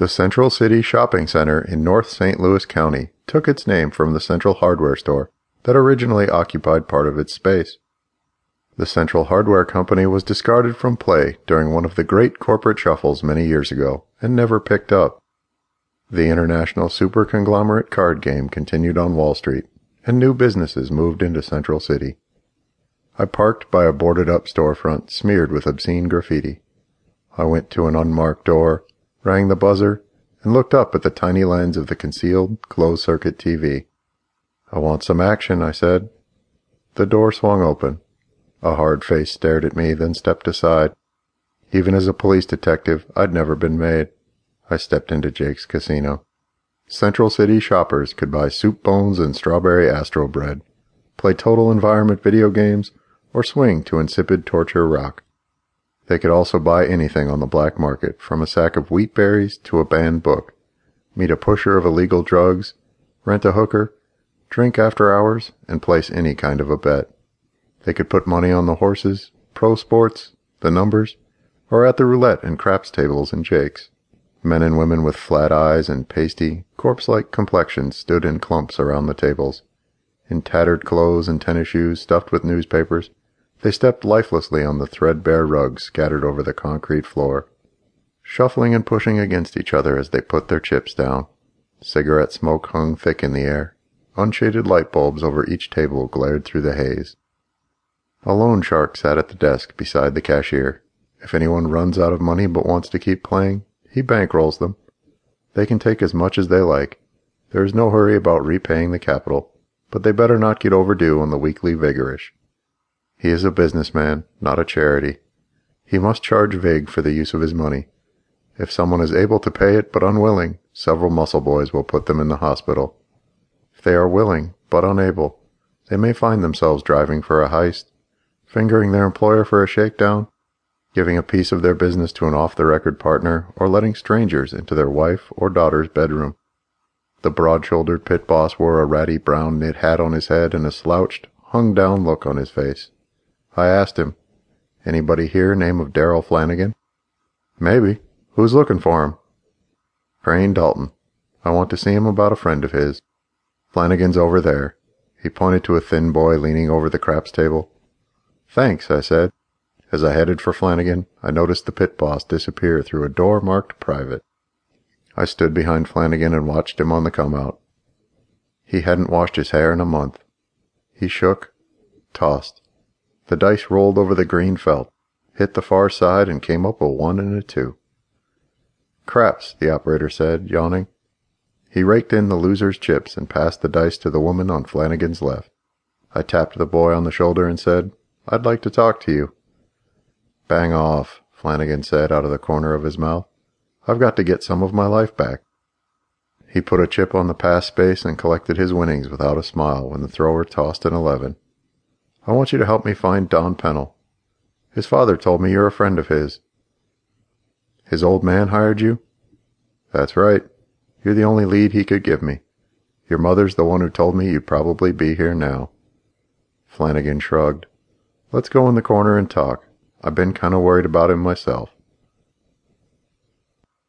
The Central City Shopping Center in North St. Louis County took its name from the Central Hardware Store that originally occupied part of its space. The Central Hardware Company was discarded from play during one of the great corporate shuffles many years ago and never picked up. The international super conglomerate card game continued on Wall Street, and new businesses moved into Central City. I parked by a boarded up storefront smeared with obscene graffiti. I went to an unmarked door rang the buzzer, and looked up at the tiny lens of the concealed, closed-circuit TV. I want some action, I said. The door swung open. A hard face stared at me, then stepped aside. Even as a police detective, I'd never been made. I stepped into Jake's casino. Central City shoppers could buy soup bones and strawberry astro bread, play total environment video games, or swing to insipid torture rock. They could also buy anything on the black market, from a sack of wheat berries to a banned book, meet a pusher of illegal drugs, rent a hooker, drink after hours, and place any kind of a bet. They could put money on the horses, pro sports, the numbers, or at the roulette and craps tables in Jake's. Men and women with flat eyes and pasty, corpse-like complexions stood in clumps around the tables. In tattered clothes and tennis shoes stuffed with newspapers, they stepped lifelessly on the threadbare rugs scattered over the concrete floor, shuffling and pushing against each other as they put their chips down. Cigarette smoke hung thick in the air. Unshaded light bulbs over each table glared through the haze. A loan shark sat at the desk beside the cashier. If anyone runs out of money but wants to keep playing, he bankrolls them. They can take as much as they like. There is no hurry about repaying the capital, but they better not get overdue on the weekly vigorish. He is a businessman, not a charity. He must charge vig for the use of his money. If someone is able to pay it but unwilling, several muscle boys will put them in the hospital. If they are willing but unable, they may find themselves driving for a heist, fingering their employer for a shakedown, giving a piece of their business to an off-the-record partner, or letting strangers into their wife or daughter's bedroom. The broad-shouldered pit boss wore a ratty brown knit hat on his head and a slouched, hung-down look on his face. I asked him, Anybody here name of Darrell Flanagan? Maybe. Who's looking for him? Crain Dalton. I want to see him about a friend of his. Flanagan's over there. He pointed to a thin boy leaning over the craps table. Thanks, I said. As I headed for Flanagan, I noticed the pit boss disappear through a door marked private. I stood behind Flanagan and watched him on the come out. He hadn't washed his hair in a month. He shook, tossed, the dice rolled over the green felt, hit the far side, and came up a one and a two. Craps, the operator said, yawning. He raked in the loser's chips and passed the dice to the woman on Flanagan's left. I tapped the boy on the shoulder and said, I'd like to talk to you. Bang off, Flanagan said out of the corner of his mouth. I've got to get some of my life back. He put a chip on the pass space and collected his winnings without a smile when the thrower tossed an eleven. I want you to help me find Don Pennell. His father told me you're a friend of his. His old man hired you? That's right. You're the only lead he could give me. Your mother's the one who told me you'd probably be here now. Flanagan shrugged. Let's go in the corner and talk. I've been kind of worried about him myself.